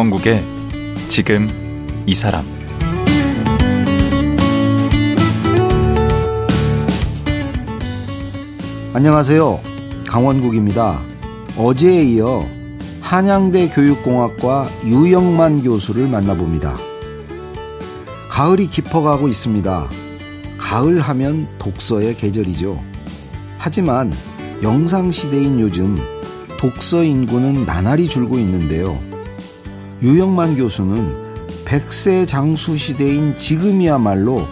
강원국의 지금 이 사람 안녕하세요. 강원국입니다. 어제에 이어 한양대 교육공학과 유영만 교수를 만나봅니다. 가을이 깊어가고 있습니다. 가을 하면 독서의 계절이죠. 하지만 영상시대인 요즘 독서 인구는 나날이 줄고 있는데요. 유영만 교수는 백세 장수 시대인 지금이야말로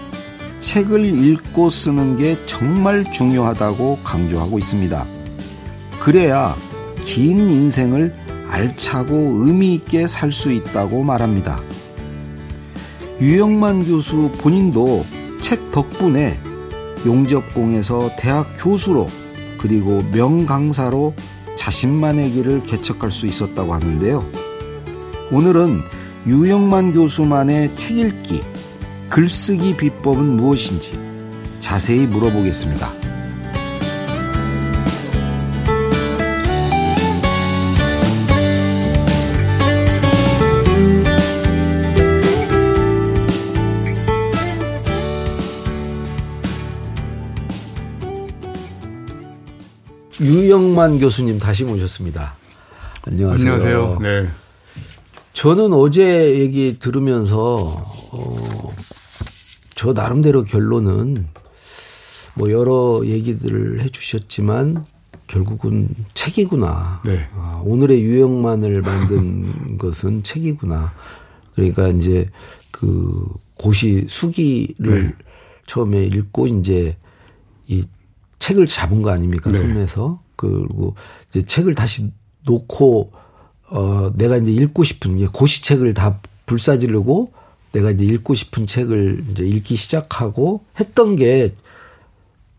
책을 읽고 쓰는 게 정말 중요하다고 강조하고 있습니다. 그래야 긴 인생을 알차고 의미 있게 살 수 있다고 말합니다. 유영만 교수 본인도 책 덕분에 용접공에서 대학 교수로 그리고 명강사로 자신만의 길을 개척할 수 있었다고 하는데요. 오늘은 유영만 교수만의 책 읽기, 글쓰기 비법은 무엇인지 자세히 물어보겠습니다. 유영만 교수님 다시 모셨습니다. 안녕하세요. 안녕하세요. 네. 저는 어제 얘기 들으면서 어, 저 나름대로 결론은 뭐 여러 얘기들을 해주셨지만 결국은 책이구나. 네. 아, 오늘의 유영만을 만든 것은 책이구나. 그러니까 이제 그 고시 수기를 네. 처음에 읽고 이제 이 책을 잡은 거 아닙니까? 네. 손에서. 그리고 이제 책을 다시 놓고 어 내가 이제 읽고 싶은 게 고시책을 다 불사지르고 내가 이제 읽고 싶은 책을 이제 읽기 시작하고 했던 게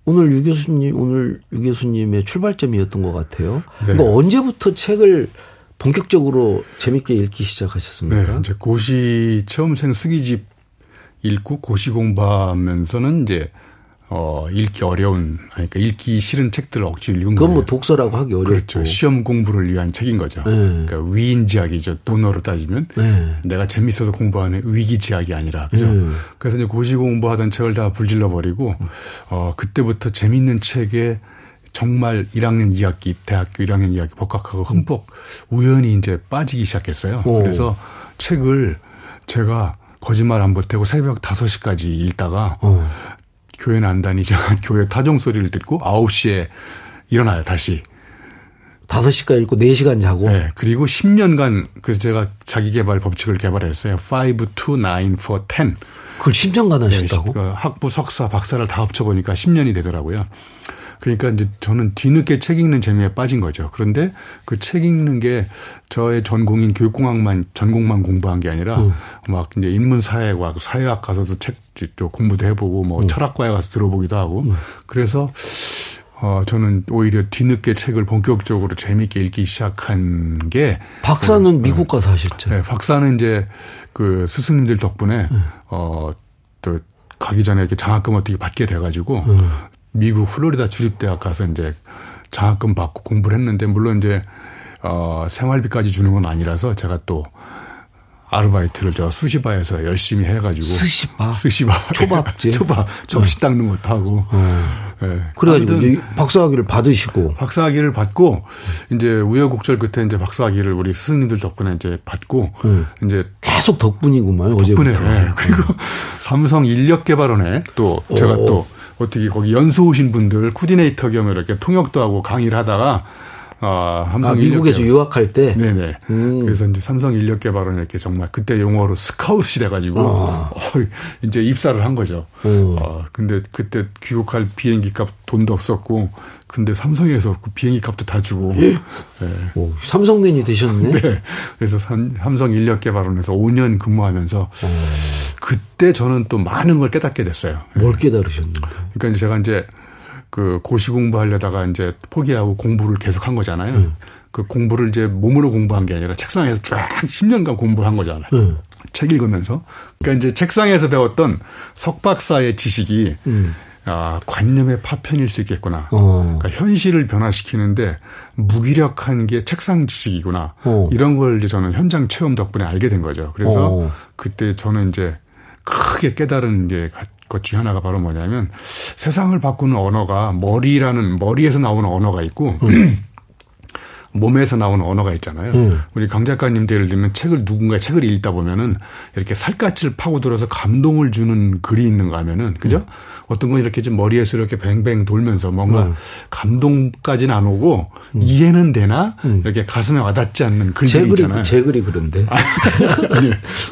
오늘 유 교수님 오늘 유 교수님의 출발점이었던 것 같아요. 네. 이거 언제부터 책을 본격적으로 재밌게 읽기 시작하셨습니까? 네, 이제 고시 처음 생 쓰기집 읽고 고시 공부하면서는 이제 어, 읽기 어려운, 그러니까 읽기 싫은 책들을 억지로 읽은 거예요. 그건 뭐 독서라고 하기 어렵고. 그렇죠. 시험 공부를 위한 책인 거죠. 네. 그러니까 위인지학이죠. 돈어로 따지면. 네. 내가 재밌어서 공부하는 위기지학이 아니라. 그죠. 네. 그래서 이제 고시 공부하던 책을 다 불질러 버리고, 어, 그때부터 재밌는 책에 정말 1학년 2학기, 대학교 1학년 2학기 복학하고 흠뻑 우연히 이제 빠지기 시작했어요. 오. 그래서 책을 제가 거짓말 안 보태고 새벽 5시까지 읽다가 어. 교회는 안 다니죠. 교회 타종 소리를 듣고 9시에 일어나요, 다시. 5시까지 읽고 4시간 자고. 네. 그리고 10년간 그래서 제가 자기 개발 법칙을 개발했어요. 5, 2, 9, 4, 10. 그걸 10년간 하셨다고? 네, 학부, 석사, 박사를 다 합쳐보니까 10년이 되더라고요. 그러니까 이제 저는 뒤늦게 책 읽는 재미에 빠진 거죠. 그런데 그 책 읽는 게 저의 전공인 교육공학만 전공만 공부한 게 아니라 음. 막 이제 인문사회학, 사회학 가서도 책 공부도 해보고 뭐 음. 철학과에 가서 들어보기도 하고 음. 그래서 어, 저는 오히려 뒤늦게 책을 본격적으로 재미있게 읽기 시작한 게. 박사는 그, 미국 가서 하셨죠? 네, 박사는 이제 그 스승님들 덕분에, 음. 어, 또 가기 전에 이렇게 장학금 어떻게 받게 돼가지고, 음. 미국 플로리다 주립대학 가서 이제 장학금 받고 공부를 했는데 물론 이제 어 생활비까지 주는 건 아니라서 제가 또 아르바이트를 저 수시바에서 열심히 해가지고 수시바 수시바 초밥집 초밥 접시 닦는 것도 하고 어. 네. 그래가지고 이제 박사학위를 받으시고 박사학위를 받고 이제 우여곡절 끝에 이제 박사학위를 우리 스승님들 덕분에 이제 받고 음. 이제 계속 덕분이구만 덕분에 네. 그리고 삼성 인력개발원에 또 제가 오. 또 어떻게 거기 연수 오신 분들 코디네이터 겸 이렇게 통역도 하고 강의를 하다가 아, 삼성 아, 미국에서 유학할 때? 네네. 음. 그래서 이제 삼성 인력 개발은 이렇게 정말 그때 용어로 스카웃이 돼가지고, 아. 어, 이제 입사를 한 거죠. 음. 어, 근데 그때 귀국할 비행기 값 돈도 없었고, 근데 삼성에서 그 비행기 값도 다 주고. 예? 네. 오, 삼성맨이 되셨네? 네. 그래서 삼성 인력 개발원에서 5년 근무하면서, 오. 그때 저는 또 많은 걸 깨닫게 됐어요. 뭘 깨달으셨는데? 그러니까 제가 이제 그 고시 공부하려다가 이제 포기하고 공부를 계속 한 거잖아요. 음. 그 공부를 이제 몸으로 공부한 게 아니라 책상에서 쫙 10년간 공부한 거잖아요. 음. 책 읽으면서. 그러니까 이제 책상에서 배웠던 석박사의 지식이 음. 아, 관념의 파편일 수 있겠구나. 어. 그러니까 현실을 변화시키는데 무기력한 게 책상 지식이구나. 어. 이런 걸 이제 저는 현장 체험 덕분에 알게 된 거죠. 그래서 어. 그때 저는 이제 크게 깨달은 게 것 중에 하나가 바로 뭐냐면 세상을 바꾸는 언어가 머리라는 머리에서 나오는 언어가 있고 음. 몸에서 나오는 언어가 있잖아요. 음. 우리 강 작가님들 예를 들면 책을 누군가 책을 읽다 보면은 이렇게 살갗을 파고들어서 감동을 주는 글이 있는가 하면은 그죠? 음. 어떤 건 이렇게 좀 머리에서 이렇게 뱅뱅 돌면서 뭔가 음. 감동까지는 안 오고 음. 이해는 되나 음. 이렇게 가슴에 와닿지 않는 글들이 있잖아요. 제 글이 그런데.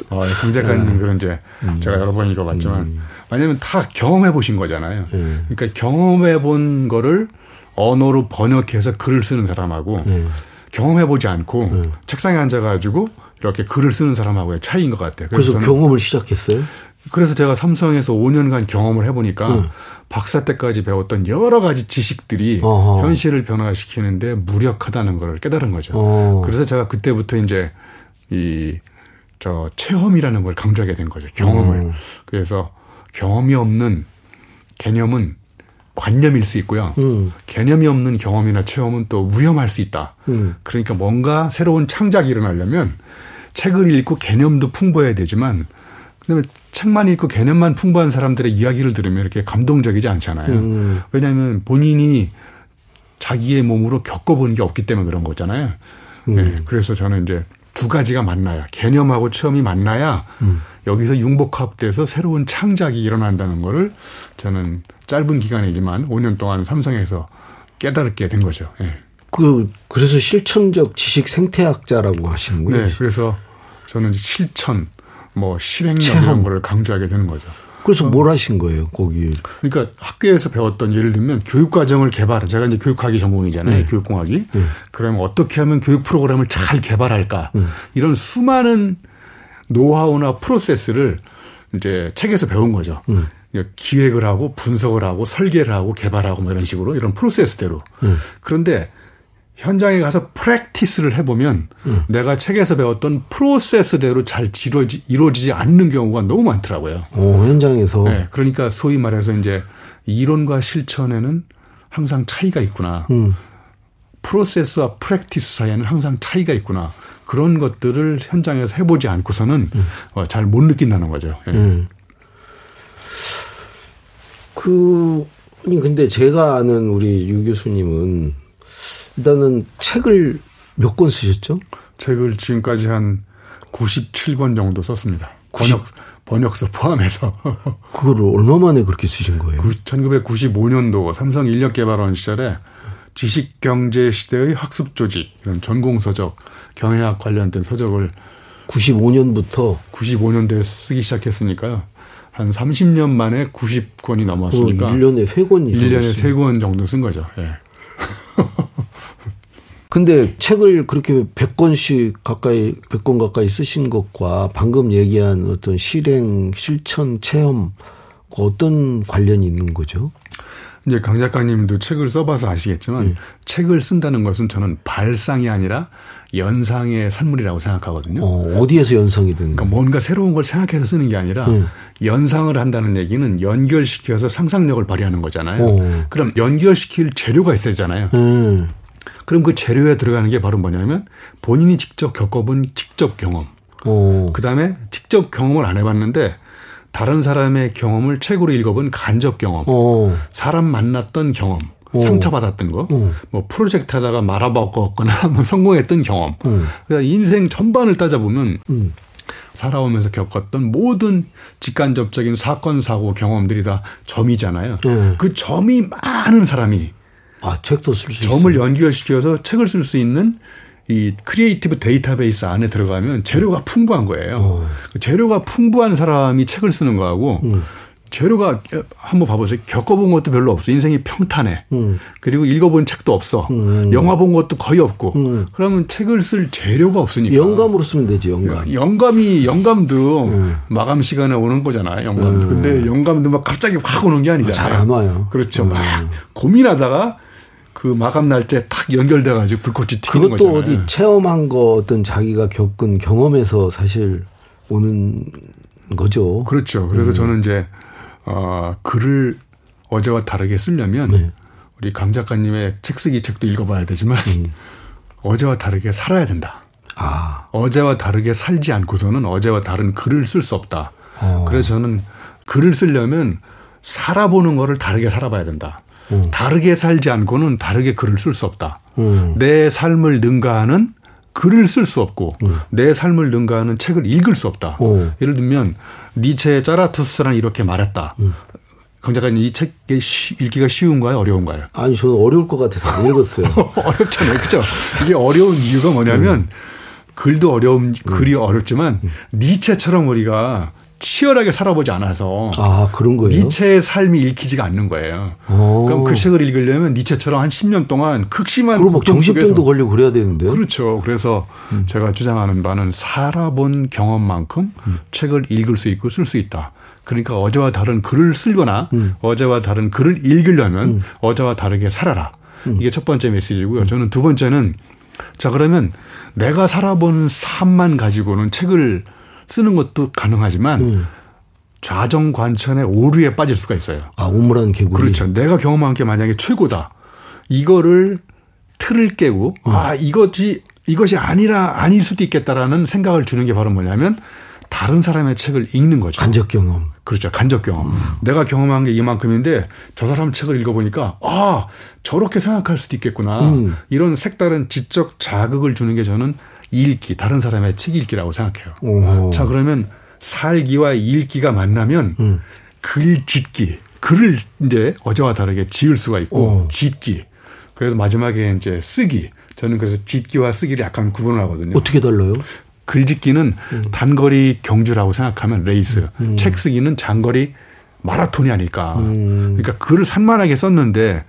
어, 강 작가님 음. 그런 이제 제가 여러 번 읽어봤지만 왜냐하면 다 경험해 보신 거잖아요. 그러니까 경험해 본 거를 언어로 번역해서 글을 쓰는 사람하고 음. 경험해보지 않고 음. 책상에 앉아가지고 이렇게 글을 쓰는 사람하고의 차이인 것 같아요. 그래서, 그래서 경험을 시작했어요? 그래서 제가 삼성에서 5년간 경험을 해보니까 음. 박사 때까지 배웠던 여러 가지 지식들이 어허. 현실을 변화시키는데 무력하다는 걸 깨달은 거죠. 어. 그래서 제가 그때부터 이제 이 저 체험이라는 걸 강조하게 된 거죠. 경험을. 음. 그래서 경험이 없는 개념은 관념일 수 있고요. 음. 개념이 없는 경험이나 체험은 또 위험할 수 있다. 음. 그러니까 뭔가 새로운 창작이 일어나려면 책을 읽고 개념도 풍부해야 되지만 그다음에 책만 읽고 개념만 풍부한 사람들의 이야기를 들으면 이렇게 감동적이지 않잖아요. 음. 왜냐하면 본인이 자기의 몸으로 겪어본 게 없기 때문에 그런 거잖아요. 음. 네. 그래서 저는 이제 두 가지가 만나야 개념하고 체험이 만나야 음. 여기서 융복합돼서 새로운 창작이 일어난다는 거를 저는 짧은 기간이지만 5년 동안 삼성에서 깨달게 된 거죠. 예. 그 그래서 실천적 지식 생태학자라고 하시는 거예요. 네, 그래서 저는 실천, 뭐 실행력. 이런 거를 강조하게 되는 거죠. 그래서 뭘 하신 거예요, 거기? 그러니까 학교에서 배웠던 예를 들면 교육 과정을 개발. 제가 이제 교육학이 전공이잖아요, 네. 교육공학이. 네. 그러면 어떻게 하면 교육 프로그램을 잘 개발할까? 네. 이런 수많은 노하우나 프로세스를 이제 책에서 배운 거죠. 음. 기획을 하고 분석을 하고 설계를 하고 개발하고 뭐 이런 식으로 이런 프로세스대로. 음. 그런데 현장에 가서 프랙티스를 해보면 음. 내가 책에서 배웠던 프로세스대로 잘 이루어지, 이루어지지 않는 경우가 너무 많더라고요. 오, 현장에서. 네. 그러니까 소위 말해서 이제 이론과 실천에는 항상 차이가 있구나. 음. 프로세스와 프랙티스 사이에는 항상 차이가 있구나. 그런 것들을 현장에서 해보지 않고서는 음. 어, 잘못 느낀다는 거죠. 예. 음. 그, 아니, 근데 제가 아는 우리 유 교수님은 일단은 책을 몇 권 쓰셨죠? 책을 지금까지 한 97권 정도 썼습니다. 번역, 번역서 포함해서. 그거를 얼마 만에 그렇게 쓰신 거예요? 1995년도 삼성 인력 개발원 시절에 지식 경제 시대의 학습 조직 이런 전공 서적 경영학 관련된 서적을 95년부터 95년도에 쓰기 시작했으니까요. 한 30년 만에 90권이 넘었으니까. 1년에 3권 이상. 1년에 3권 정도 쓴 거죠. 예. 근데 책을 그렇게 100권씩 가까이, 100권 가까이 쓰신 것과 방금 얘기한 어떤 실행, 실천, 체험, 어떤 관련이 있는 거죠? 이제 강 작가님도 책을 써봐서 아시겠지만 음. 책을 쓴다는 것은 저는 발상이 아니라 연상의 산물이라고 생각하거든요. 어, 디에서 연상이 되는 그러니까 뭔가 새로운 걸 생각해서 쓰는 게 아니라 음. 연상을 한다는 얘기는 연결시켜서 상상력을 발휘하는 거잖아요. 오. 어. 그럼 연결시킬 재료가 있어야 잖아요. 음. 그럼 그 재료에 들어가는 게 바로 뭐냐면 본인이 직접 겪어본 직접 경험. 그 다음에 직접 경험을 안 해봤는데 다른 사람의 경험을 책으로 읽어본 간접 경험, 오. 사람 만났던 경험, 오. 상처받았던 거, 오. 뭐 프로젝트 하다가 말아먹었거나 뭐 성공했던 경험. 그러니까 인생 전반을 따져보면 음. 살아오면서 겪었던 모든 직간접적인 사건 사고 경험들이 다 점이잖아요. 음. 그 점이 많은 사람이 아 책도 쓸수 점을 연결시켜서 책을 쓸 수 있는 이 creative 데이터베이스 안에 들어가면 재료가 풍부한 거예요. 어. 재료가 풍부한 사람이 책을 쓰는 거하고 음. 재료가 한번 봐보세요. 겪어본 것도 별로 없어. 인생이 평탄해. 음. 그리고 읽어본 책도 없어. 음. 영화 본 것도 거의 없고. 음. 그러면 책을 쓸 재료가 없으니까. 영감으로 쓰면 되지, 영감. 영감이, 영감도 음. 마감 시간에 오는 거잖아요, 영감도. 음. 근데 영감도 막 갑자기 확 오는 게 아니잖아요. 잘 안 와요. 그렇죠. 막 음. 고민하다가 그 마감 날짜에 탁 연결돼 가지고 불꽃이 튀는 그것도 거잖아요. 어디 체험한 거 어떤 자기가 겪은 경험에서 사실 오는 거죠. 그렇죠. 그래서 음. 저는 이제 어 글을 어제와 다르게 쓰려면 네. 우리 강 작가님의 책 쓰기 책도 읽어봐야 되지만 음. 어제와 다르게 살아야 된다. 아. 어제와 다르게 살지 않고서는 어제와 다른 글을 쓸 수 없다. 어. 그래서 저는 글을 쓰려면 살아보는 거를 다르게 살아봐야 된다. 음. 다르게 살지 않고는 다르게 글을 쓸 수 없다. 음. 내 삶을 능가하는 글을 쓸 수 없고 음. 내 삶을 능가하는 책을 읽을 수 없다. 오. 예를 들면 니체의 짜라투스란 이렇게 말했다. 음. 강 작가님 이책 읽기가 쉬운가요? 어려운가요? 아니 저는 어려울 것 같아서 안 읽었어요. 어렵잖아요. 그렇죠? 이게 어려운 이유가 뭐냐면 음. 글도 어려운 글이 음. 어렵지만 음. 니체처럼 우리가 치열하게 살아보지 않아서 아 그런 거예요. 니체의 삶이 읽히지가 않는 거예요. 오. 어. 그럼 그 책을 읽으려면 니체처럼 한 10년 동안 극심한 그리고 정신병도 걸리고 그래야 되는데. 그렇죠. 그래서 음. 제가 주장하는 바는 살아본 경험만큼 음. 책을 읽을 수 있고 쓸 수 있다. 그러니까 어제와 다른 글을 쓸거나 음. 어제와 다른 글을 읽으려면 음. 어제와 다르게 살아라. 음. 이게 첫 번째 메시지고요. 저는 두 번째는 자 그러면 내가 살아본 삶만 가지고는 책을 쓰는 것도 가능하지만 음. 좌정 관천의 오류에 빠질 수가 있어요. 아, 오물한 개구리. 그렇죠. 내가 경험한 게 만약에 최고다. 이거를 틀을 깨고 음. 아, 이것이 이것이 아니라 아닐 수도 있겠다라는 생각을 주는 게 바로 뭐냐면 다른 사람의 책을 읽는 거죠. 간접 경험. 그렇죠. 간접 경험. 음. 내가 경험한 게 이만큼인데 저 사람 책을 읽어보니까 아, 저렇게 생각할 수도 있겠구나. 음. 이런 색다른 지적 자극을 주는 게 저는 읽기, 다른 사람의 책 읽기라고 생각해요. 오. 자, 그러면 살기와 읽기가 만나면 음. 글 짓기, 글을 이제 어제와 다르게 지을 수가 있고 오. 짓기. 그래서 마지막에 이제 쓰기. 저는 그래서 짓기와 쓰기를 약간 구분을 하거든요. 어떻게 달라요? 글 짓기는 음. 단거리 경주라고 생각하면 레이스, 음. 책 쓰기는 장거리 마라톤이 아닐까. 음. 그러니까 글을 산만하게 썼는데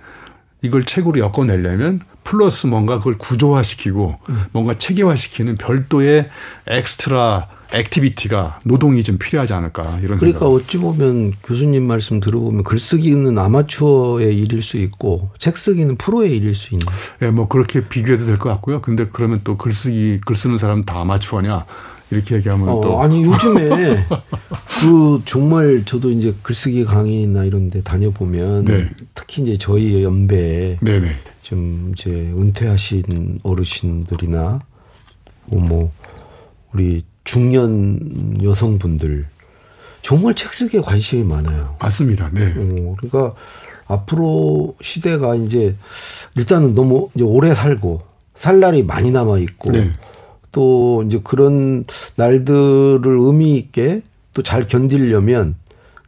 이걸 책으로 엮어내려면 플러스 뭔가 그걸 구조화시키고 음. 뭔가 체계화시키는 별도의 extra activity가 노동이 좀 필요하지 않을까 이런 그러니까 생각. 어찌 보면 교수님 말씀 들어보면 글쓰기는 아마추어의 일일 수 있고 책 쓰기는 프로의 일일 수 있는. 예, 네, 뭐 그렇게 비교해도 될 것 같고요. 근데 그러면 또 글쓰기 글 쓰는 사람 다 아마추어냐 이렇게 얘기하면 어, 또 아니 요즘에 그 정말 저도 이제 글쓰기 강의나 이런 데 다녀보면 네. 특히 이제 저희 연배에 네 네. 좀 이제 은퇴하신 어르신들이나 뭐 우리 중년 여성분들 정말 책 쓰기에 관심이 많아요. 맞습니다. 네. 어, 그러니까 앞으로 시대가 이제 일단은 너무 이제 오래 살고 살 날이 많이 남아 있고 네. 또 이제 그런 날들을 의미 있게 또 잘 견디려면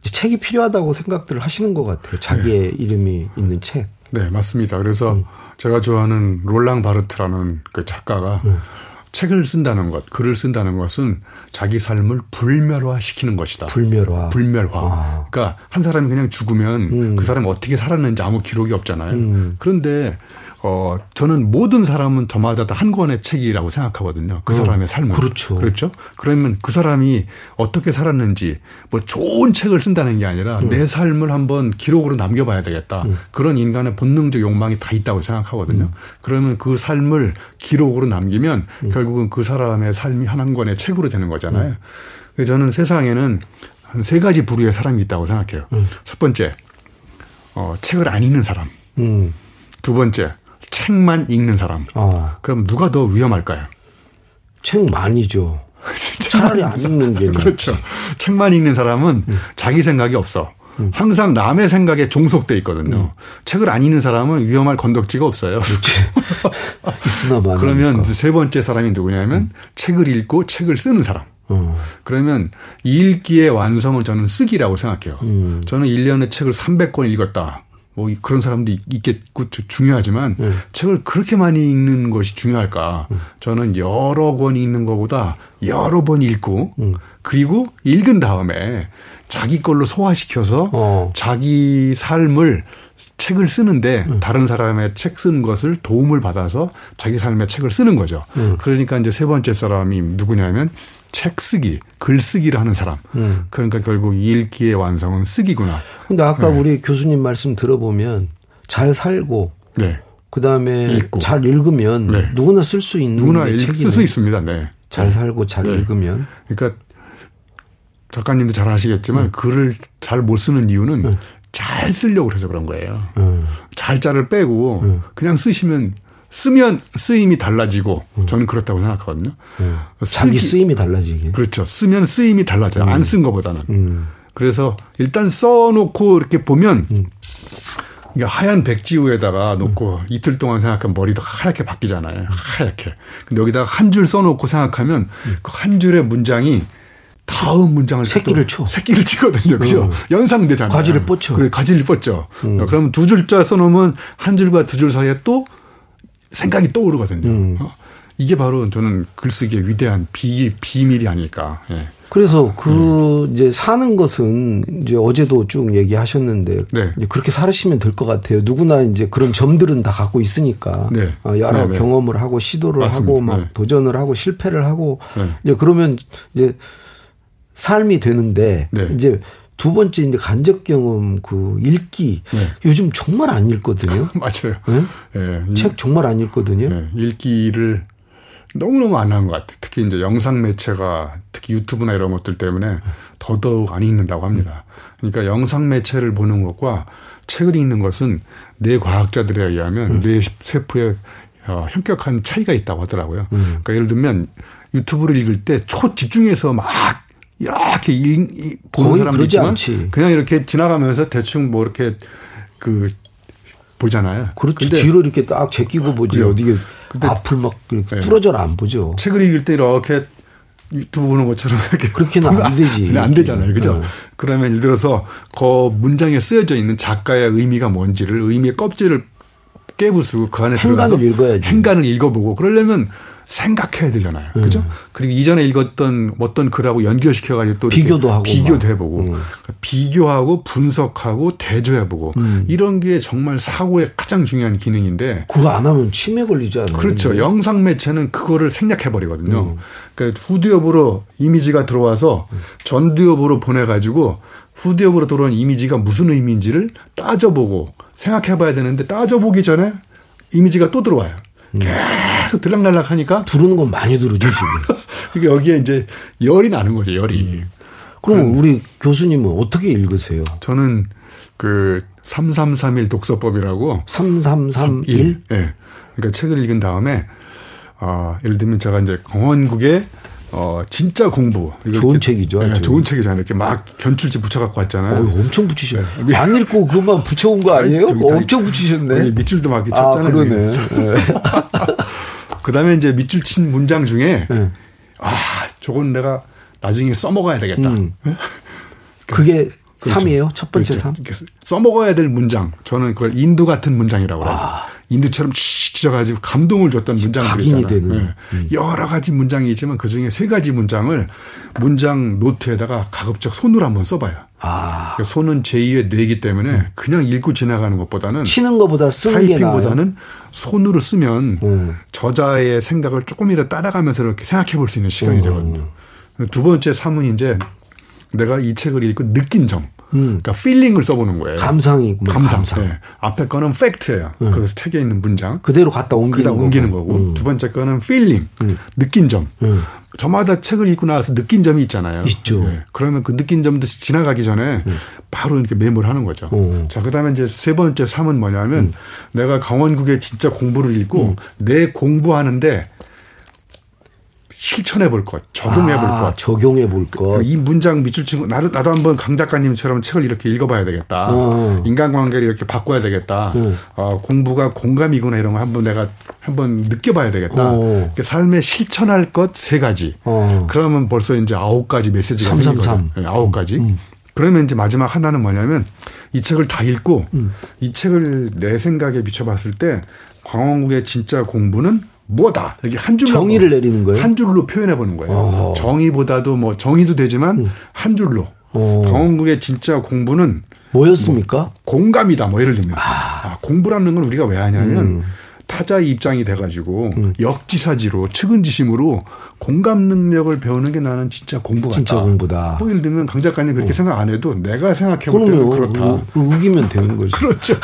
책이 필요하다고 생각들을 하시는 것 같아요. 자기의 네. 이름이 있는 책. 네, 맞습니다. 그래서 음. 제가 좋아하는 롤랑 바르트라는 그 작가가 음. 책을 쓴다는 것, 글을 쓴다는 것은 자기 삶을 불멸화시키는 것이다. 불멸화. 불멸화. 아. 그러니까 한 사람이 그냥 죽으면 음. 그 사람이 어떻게 살았는지 아무 기록이 없잖아요. 음. 그런데 어, 저는 모든 사람은 저마다 다 한 권의 책이라고 생각하거든요. 그 어, 사람의 삶을. 그렇죠. 그렇죠. 그러면 그 사람이 어떻게 살았는지 뭐 좋은 책을 쓴다는 게 아니라 음. 내 삶을 한번 기록으로 남겨봐야 되겠다. 음. 그런 인간의 본능적 욕망이 다 있다고 생각하거든요. 음. 그러면 그 삶을 기록으로 남기면 음. 결국은 그 사람의 삶이 한 권의 책으로 되는 거잖아요. 음. 저는 세상에는 한 세 가지 부류의 사람이 있다고 생각해요. 음. 첫 번째, 어, 책을 안 읽는 사람. 두 번째, 책만 읽는 사람. 아. 그럼 누가 더 위험할까요? 책 많이죠. 차라리 안 읽는 게 그렇죠. 책만 읽는 사람은 음. 자기 생각이 없어. 음. 항상 남의 생각에 종속돼 있거든요. 음. 책을 안 읽는 사람은 위험할 건덕지가 없어요. 있으나 마 그러면 세 번째 사람이 누구냐면 음. 책을 읽고 책을 쓰는 사람. 어. 그러면 읽기의 완성은 저는 쓰기라고 생각해요. 음. 저는 1년에 책을 300권 읽었다. 뭐 그런 사람도 있겠고 중요하지만 네. 책을 그렇게 많이 읽는 것이 중요할까? 음. 저는 여러 권 읽는 것보다 여러 번 읽고 음. 그리고 읽은 다음에 자기 걸로 소화시켜서 어. 자기 삶을 책을 쓰는데 음. 다른 사람의 책 쓰는 것을 도움을 받아서 자기 삶의 책을 쓰는 거죠. 음. 그러니까 이제 세 번째 사람이 누구냐면 책 쓰기, 글 쓰기를 하는 사람. 음. 그러니까 결국 읽기의 완성은 쓰기구나. 근데 아까 네. 우리 교수님 말씀 들어보면 잘 살고 네. 그다음에 읽고. 잘 읽으면 네. 누구나 쓸 수 있는 누구나 쓸수 있습니다. 네. 잘 살고 잘 네. 읽으면. 그러니까 작가님도 잘 아시겠지만 음. 글을 잘 못 쓰는 이유는 음. 잘 쓰려고 해서 그런 거예요. 음. 잘자를 빼고 음. 그냥 쓰시면 쓰면 쓰임이 달라지고 음. 저는 그렇다고 생각하거든요. 음. 자기 쓰임이 달라지게. 그렇죠. 쓰면 쓰임이 달라져요. 안 쓴 거보다는. 그래서 일단 써놓고 이렇게 보면 이게 하얀 백지우에다가 놓고 음. 이틀 동안 생각하면 머리도 하얗게 바뀌잖아요. 하얗게. 근데 여기다가 한 줄 써놓고 생각하면 음. 그한 줄의 문장이 다음 문장을 새끼를 쳐. 새끼를 치거든요. 그죠? 음. 연상되잖아요. 가지를 뻗죠. 그래, 가지를 뻗죠. 음. 그러면 두 줄자 써놓으면 한 줄과 두 줄 사이에 또 생각이 떠오르거든요. 음. 어? 이게 바로 저는 글쓰기의 위대한 비, 비밀이 아닐까. 예. 그래서 그 음. 이제 사는 것은 이제 어제도 쭉 얘기하셨는데 네. 그렇게 살으시면 될 것 같아요. 누구나 이제 그런 점들은 다 갖고 있으니까 네. 어, 여러 네, 네. 경험을 하고 시도를 맞습니다. 하고 막 네. 도전을 하고 실패를 하고 네. 이제 그러면 이제 삶이 되는데 이제 두 번째 이제 간접 경험 그 읽기 요즘 정말 안 읽거든요. 맞아요. 네? 책 정말 안 읽거든요. 읽기를 너무너무 안 한 것 같아요. 특히 이제 영상 매체가 특히 유튜브나 이런 것들 때문에 더더욱 안 읽는다고 합니다. 그러니까 영상 매체를 보는 것과 책을 읽는 것은 뇌 과학자들에 의하면 음. 뇌 세포에 어, 현격한 차이가 있다고 하더라고요. 음. 그러니까 예를 들면 유튜브를 읽을 때 초 집중해서 막 이렇게 읽, 보는 사람도 있지만 않지. 그냥 이렇게 지나가면서 대충 뭐 이렇게 그 보잖아요. 그렇지. 뒤로 이렇게 딱 제끼고 보지. 어디게 앞을 막 네. 뚫어져는 안 보죠. 책을 읽을 때 이렇게 유튜브 보는 것처럼 이렇게 그렇게는 안 되지. 안 되잖아요. 그죠? 네. 그러면 예를 들어서 그 문장에 쓰여져 있는 작가의 의미가 뭔지를 의미의 껍질을 깨부수고 그 안에 행간을 들어가서 읽어야지. 행간을 읽어보고 그러려면 생각해야 되잖아요. 음. 그죠? 그리고 이전에 읽었던 어떤 글하고 연결시켜 가지고 또 비교도 하고 비교도 해 보고 음. 그러니까 비교하고 분석하고 대조해 보고 음. 이런 게 정말 사고의 가장 중요한 기능인데 그거 안 하면 치매 걸리지 않아요? 그렇죠. 영상 매체는 그거를 생략해 버리거든요. 음. 그러니까 후디업으로 이미지가 들어와서 전두엽으로 보내 가지고 후디업으로 들어온 이미지가 무슨 의미인지를 따져보고 생각해 봐야 되는데 따져보기 전에 이미지가 또 들어와요. 음. 계속 들락날락 하니까. 두르는 건 많이 두르죠, 지금. 그러니까 여기에 이제 열이 나는 거죠, 열이. 음. 그럼 우리 교수님은 어떻게 읽으세요? 저는 그 3331 독서법이라고. 3331? 예. 네. 그러니까 책을 읽은 다음에, 아, 예를 들면 제가 이제 강원국의 어, 진짜 공부. 좋은 책이죠. 네, 좋은 책이잖아요. 이렇게 막 견출지 붙여갖고 왔잖아요. 어, 엄청 붙이셨네. 네. 안 읽고 그것만 붙여온 거 아니에요? 아니, 엄청 붙이셨네. 밑줄도 막 이렇게 쳤잖아요. 아, 그러네. 네. 그 다음에 이제 밑줄 친 문장 중에, 네. 아, 저건 내가 나중에 써먹어야 되겠다. 음. 그게 그렇죠. 3이에요? 첫 번째 그렇죠. 3? 써먹어야 될 문장. 저는 그걸 인두 같은 문장이라고 하죠. 아. 인두처럼 찢어가지고 감동을 줬던 문장들이 있잖아요. 되는. 네. 음. 여러 가지 문장이 있지만 그 중에 세 가지 문장을 문장 노트에다가 가급적 손으로 한번 써봐요. 아. 그러니까 손은 제2의 뇌이기 때문에 음. 그냥 읽고 지나가는 것보다는 치는 것보다 쓰는 타이핑보다는 손으로 쓰면 음. 저자의 생각을 조금이라도 따라가면서 이렇게 생각해 볼 수 있는 시간이 음. 되거든요. 두 번째 사문 이제 내가 이 책을 읽고 느낀 점. 음. 그러니까 feeling을 써보는 거예요. 감상이 감상. 감상. 네. 앞에 거는 팩트예요. 음. 그 책에 있는 문장 그대로 갖다 옮기는, 옮기는 거고. 음. 두 번째 거는 feeling, 음. 느낀 점. 음. 저마다 책을 읽고 나서 느낀 점이 있잖아요. 있죠. 네. 그러면 그 느낀 점도 지나가기 전에 음. 바로 이렇게 메모를 하는 거죠. 오. 자, 그 다음에 이제 세 번째 삼은 뭐냐면 내가 강원국의 진짜 공부를 읽고 내 공부하는데 실천해 볼 것, 적용해 볼 아, 것. 적용해 볼 것. 이 문장 밑줄 치고 나도, 나도 한번 강 작가님처럼 책을 이렇게 읽어봐야 되겠다. 어. 인간관계를 이렇게 바꿔야 되겠다. 어. 어, 공부가 공감이구나 이런 거 한번 내가 한번 느껴봐야 되겠다. 어. 삶에 실천할 것 세 가지. 어. 그러면 벌써 이제 아홉 가지 메시지가 생기거든요. 네, 아홉 가지. 음. 그러면 이제 마지막 하나는 뭐냐면 이 책을 다 읽고 음. 이 책을 내 생각에 비춰봤을 때 광원국의 진짜 공부는 뭐다 이렇게 한 줄로 정의를 내리는 거예요. 한 줄로 표현해 보는 거예요. 어. 정의보다도 뭐 정의도 되지만 음. 한 줄로 어. 강원국의 진짜 공부는 뭐였습니까? 뭐 공감이다. 뭐 예를 들면 아. 아, 공부라는 건 우리가 왜 하냐면 음. 타자의 입장이 돼가지고 음. 역지사지로 측은지심으로 공감 능력을 배우는 게 나는 진짜 공부 같다. 진짜 공부다. 뭐 예를 들면 강 작가님 그렇게 어. 생각 안 해도 내가 생각해 볼 때는 그렇다. 우기면 되는 거죠. 그렇죠.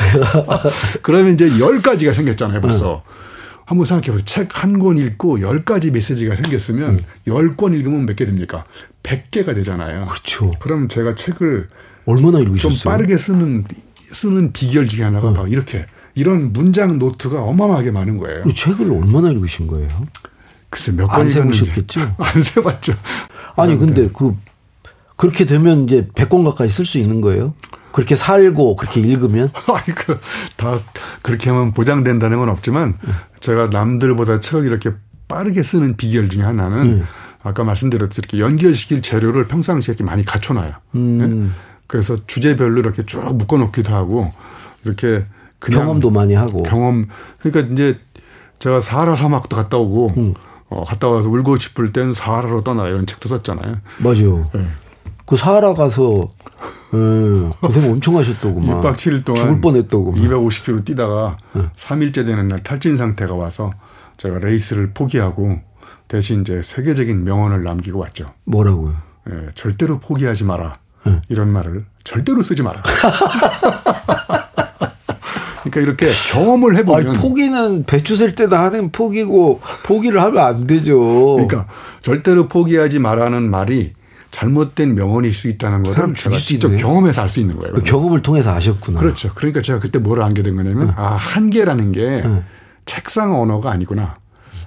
그러면 이제 열 가지가 생겼잖아요, 벌써. 음. 한번 생각해 보세요. 책 한 권 읽고 열 가지 메시지가 생겼으면 음. 열권 읽으면 몇 개 됩니까? 백 개가 되잖아요. 그렇죠. 그럼 제가 책을 얼마나 읽으셨어요? 좀 빠르게 쓰는 쓰는 비결 중에 하나가 어. 막 이렇게 이런 문장 노트가 어마어마하게 많은 거예요. 그 책을 얼마나 읽으신 거예요? 글쎄 몇번 세보셨겠죠? 안 세봤죠. 아니 근데 그 그렇게 되면 이제 100권 가까이 쓸 수 있는 거예요? 그렇게 살고 그렇게 읽으면? 아니 그다 그렇게 하면 보장된다는 건 없지만 제가 남들보다 책을 이렇게 빠르게 쓰는 비결 중에 하나는 음. 아까 말씀드렸듯이 이렇게 연결시킬 재료를 평상시에 이렇게 많이 갖춰놔요. 음. 네? 그래서 주제별로 이렇게 쭉 묶어놓기도 하고 이렇게 그냥 경험도 많이 하고 경험 그러니까 이제 제가 사하라 사막도 갔다 오고 음. 어, 갔다 와서 울고 싶을 땐 사하라로 떠나라 이런 책도 썼잖아요. 맞아요. 네. 그 사하라 가서 음, 고생 엄청 하셨더구만. 6박 7일 동안 죽을 뻔했더구만. 250km 뛰다가 네. 3일째 되는 날 탈진 상태가 와서 제가 레이스를 포기하고 대신 이제 세계적인 명언을 남기고 왔죠. 뭐라고요? 예, 절대로 포기하지 마라. 네. 이런 말을 절대로 쓰지 마라. 그러니까 이렇게 경험을 해보면 아니, 포기는 배추 셀 때다 하는 포기고 포기를 하면 안 되죠. 그러니까 절대로 포기하지 말라는 말이 잘못된 명언일 수 있다는 거를 제가 직접 있네. 경험해서 알 수 있는 거예요. 그 경험을 통해서 아셨구나. 그렇죠. 그러니까 제가 그때 뭘 알게 된 거냐면 응. 아 한계라는 게 응. 책상 언어가 아니구나.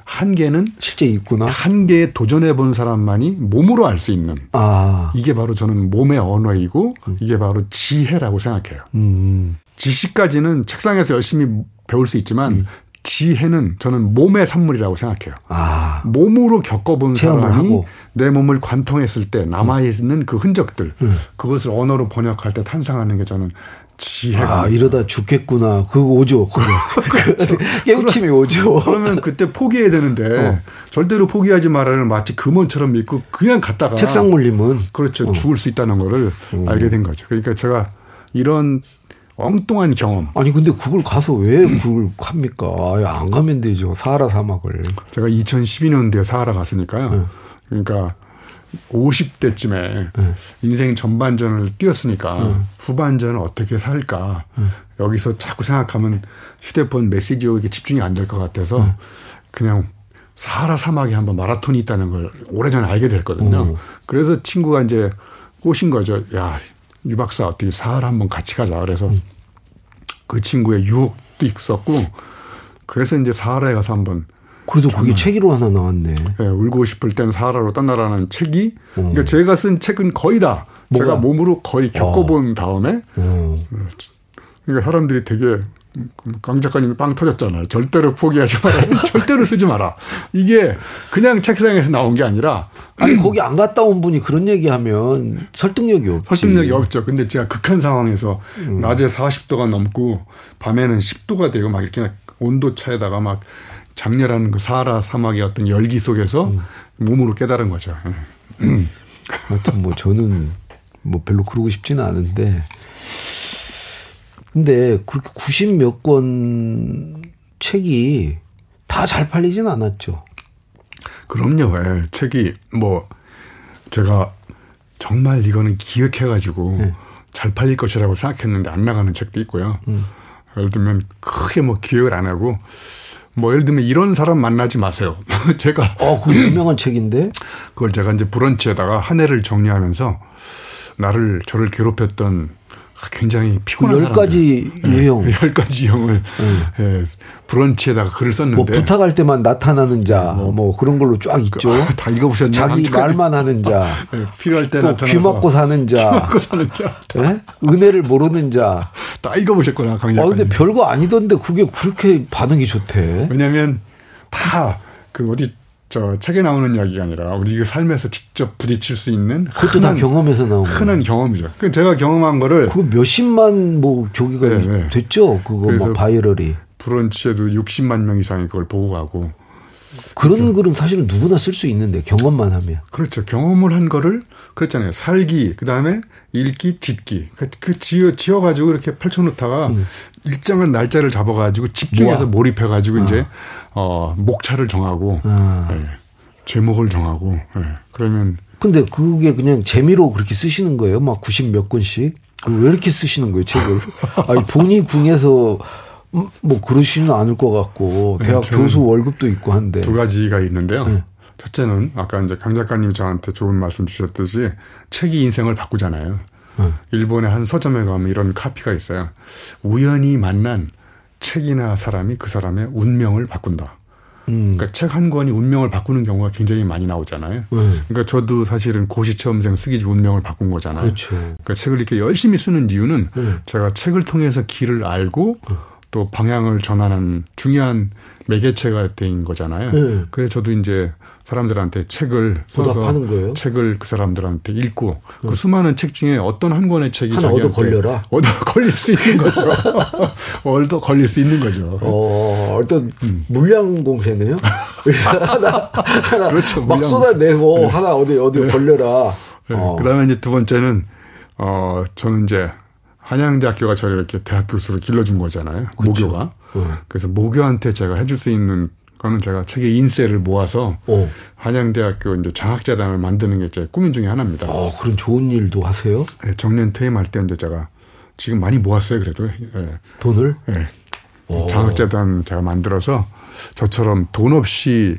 한계는 실제 있구나. 한계에 도전해 본 사람만이 몸으로 알 수 있는. 아. 이게 바로 저는 몸의 언어이고 음. 이게 바로 지혜라고 생각해요. 음. 지식까지는 책상에서 열심히 배울 수 있지만 음. 지혜는 저는 몸의 산물이라고 생각해요. 아. 몸으로 겪어본 사람이 하고. 내 몸을 관통했을 때 남아있는 그 흔적들, 음. 그것을 언어로 번역할 때 탄생하는 게 저는 지혜가. 아, 이러다 죽겠구나. 그거 오죠. 그렇죠. 깨우침이 오죠. 그러면 그때 포기해야 되는데 어. 절대로 포기하지 말아를 마치 금원처럼 믿고 그냥 갔다가 책상 물림은 그렇죠. 어. 죽을 수 있다는 거를 음. 알게 된 거죠. 그러니까 제가 이런 엉뚱한 경험. 아니 근데 그걸 가서 왜 그걸 합니까? 안 가면 되죠. 사하라 사막을. 제가 2012년도에 사하라 갔으니까요. 네. 그러니까 50대쯤에 네. 인생 전반전을 뛰었으니까 네. 후반전을 어떻게 살까 네. 여기서 자꾸 생각하면 휴대폰 메시지에 집중이 안 될 것 같아서 네. 그냥 사하라 사막에 한번 마라톤이 있다는 걸 오래전에 알게 됐거든요. 오. 그래서 친구가 이제 꼬신 거죠. 야, 유 박사 어떻게 사하라 한번 같이 가자. 그래서 음. 그 친구의 유혹도 있었고 그래서 이제 사하라에 가서 한번 그래도 그게 책으로 하나 나왔네. 네, 울고 싶을 땐 사하라로 떠나라는 책이 음. 그러니까 제가 쓴 책은 거의 다 뭐가? 제가 몸으로 거의 겪어본 어. 다음에 음. 그러니까 사람들이 되게 강 작가님이 빵 터졌잖아요. 절대로 포기하지 마라. 절대로 쓰지 마라. 이게 그냥 책상에서 나온 게 아니라 아니 거기 안 갔다 온 분이 그런 얘기하면 설득력이 없지. 설득력이 없죠. 근데 제가 극한 상황에서 음. 낮에 40도가 넘고 밤에는 10도가 되고 막 이렇게 온도 차에다가 막 장렬한 그 사하라 사막의 어떤 열기 속에서 음. 몸으로 깨달은 거죠. 음. 하여튼 뭐 저는 뭐 별로 그러고 싶지는 않은데 근데 그렇게 90 몇 권 책이 다 잘 팔리진 않았죠. 그럼요. 예. 책이 뭐 제가 정말 이거는 기획해가지고 네. 잘 팔릴 것이라고 생각했는데 안 나가는 책도 있고요. 음. 예를 들면 크게 뭐 기획을 안 하고 뭐 예를 들면 이런 사람 만나지 마세요. 제가 어, 그 유명한 책인데 그걸 제가 이제 브런치에다가 한 해를 정리하면서 나를 저를 괴롭혔던 굉장히 피곤한 열 가지 유형, 네, 열 가지 유형을 네. 네. 브런치에다가 글을 썼는데 뭐 부탁할 때만 나타나는 자, 뭐, 뭐 그런 걸로 쫙 있죠. 다 읽어보셨나요? 자기 말만 하는 자, 네, 필요할 때 나타나서 귀 막고 사는 자, 귀 막고 사는 자, 네? 은혜를 모르는 자, 다 읽어보셨구나 강 작가님. 아 근데 별거 아니던데 그게 그렇게 반응이 좋대. 왜냐하면 다 그 어디 저 책에 나오는 이야기가 아니라 우리 그 삶에서 직접 부딪힐 수 있는 그것도 흔한, 다 경험에서 나온 흔한 경험이죠. 그 제가 경험한 거를 그 몇십만 뭐 조회가 네, 네. 됐죠. 그거 막 viral이 브런치에도 60만 명 이상이 그걸 보고 가고 그런 그러니까. 글은 사실은 누구나 쓸 수 있는데 경험만 하면 그렇죠. 경험을 한 거를 그랬잖아요. 살기 그 다음에 읽기, 짓기. 그, 그 지어, 지어 가지고 이렇게 펼쳐놓다가 음. 일정한 날짜를 잡아가지고 집중해서 모아. 몰입해가지고 아. 이제, 어, 목차를 정하고, 아. 네. 제목을 정하고, 네. 그러면. 근데 그게 그냥 재미로 그렇게 쓰시는 거예요? 막 90 몇 권씩? 왜 이렇게 쓰시는 거예요, 책을? 아니, 본인 궁에서 음, 뭐 그러시는 않을 것 같고, 네, 대학 교수 월급도 있고 한데. 두 가지가 있는데요. 네. 첫째는 아까 이제 강 작가님이 저한테 좋은 말씀 주셨듯이 책이 인생을 바꾸잖아요. 어. 일본의 한 서점에 가면 이런 카피가 있어요. 우연히 만난 책이나 사람이 그 사람의 운명을 바꾼다. 음. 그러니까 책 한 권이 운명을 바꾸는 경우가 굉장히 많이 나오잖아요. 음. 그러니까 저도 사실은 고시 처음생 쓰기지 운명을 바꾼 거잖아요. 그렇죠. 그러니까 책을 이렇게 열심히 쓰는 이유는 음. 제가 책을 통해서 길을 알고 또 방향을 전하는 중요한 매개체가 된 거잖아요. 네. 그래서 저도 이제 사람들한테 책을 써서 거예요? 책을 그 사람들한테 읽고 그 네. 그 수많은 책 중에 어떤 한 권의 책이 하나 자기한테 얻어 걸려라. 얻어 걸릴 수 있는 거죠. 얻어 걸릴 수 있는 거죠. 어, 어떤 음. 물량 공세네요. 하나 하나 그렇죠, 막 쏟아내고 네. 하나 어디 어디 네. 걸려라. 네. 어. 그다음에 이제 두 번째는 어 저는 이제 한양대학교가 저를 이렇게 대학 교수로 길러준 거잖아요. 그렇죠. 모교가. 네. 그래서 모교한테 제가 해줄 수 있는 거는 제가 책의 인쇄를 모아서 오. 한양대학교 이제 장학재단을 만드는 게 제 꿈인 중에 하나입니다. 어, 그런 좋은 일도 하세요? 네, 정년 퇴임할 때 이제 제가 지금 많이 모았어요, 그래도. 네. 돈을? 네. 장학재단 제가 만들어서 저처럼 돈 없이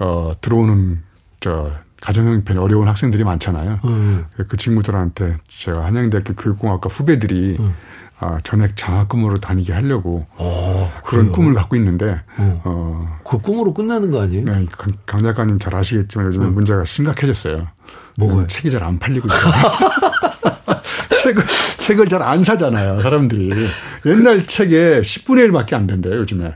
어, 들어오는 저 가정 형편이 어려운 학생들이 많잖아요. 음. 그 친구들한테 제가 한양대학교 교육공학과 후배들이 음. 아, 전액 장학금으로 다니게 하려고 어, 그런? 꿈을 갖고 있는데 어. 어. 그 꿈으로 끝나는 거 아니에요? 네, 강, 강 작가님 잘 아시겠지만 요즘 은 음. 문제가 심각해졌어요. 뭐가 책이 잘 안 팔리고 있어요. 책을 책을 잘 안 사잖아요, 사람들이. 옛날 책에 10분의 1밖에 안 된대요, 요즘에.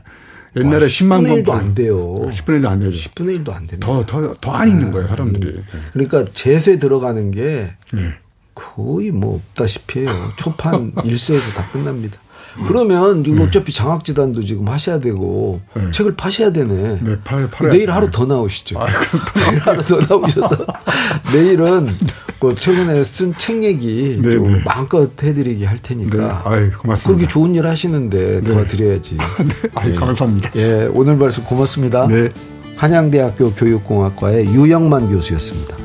옛날에 와, 10만 10분의 1도 안 돼요. 10분의 1도 안 되죠. 10분의 1도 안 됩니다. 더, 더, 더 안 읽는 거예요, 사람들이. 음. 그러니까 제세 들어가는 게 네. 거의 뭐 없다시피 해요. 초판 1세에서 다 끝납니다. 그러면 이거 네. 어차피 장학재단도 지금 하셔야 되고 네. 책을 파셔야 되네. 네, 파, 팔아야 내일 하루 더 나오시죠. 아, 내일 하루 더 나오셔서 내일은 그 최근에 쓴 책 얘기 네, 좀 네. 마음껏 해드리게 할 테니까. 네. 아유, 고맙습니다. 그렇게 좋은 일 하시는데 네. 도와드려야지. 네. 아유, 감사합니다. 예, 오늘 말씀 고맙습니다. 네. 한양대학교 교육공학과의 유영만 교수였습니다.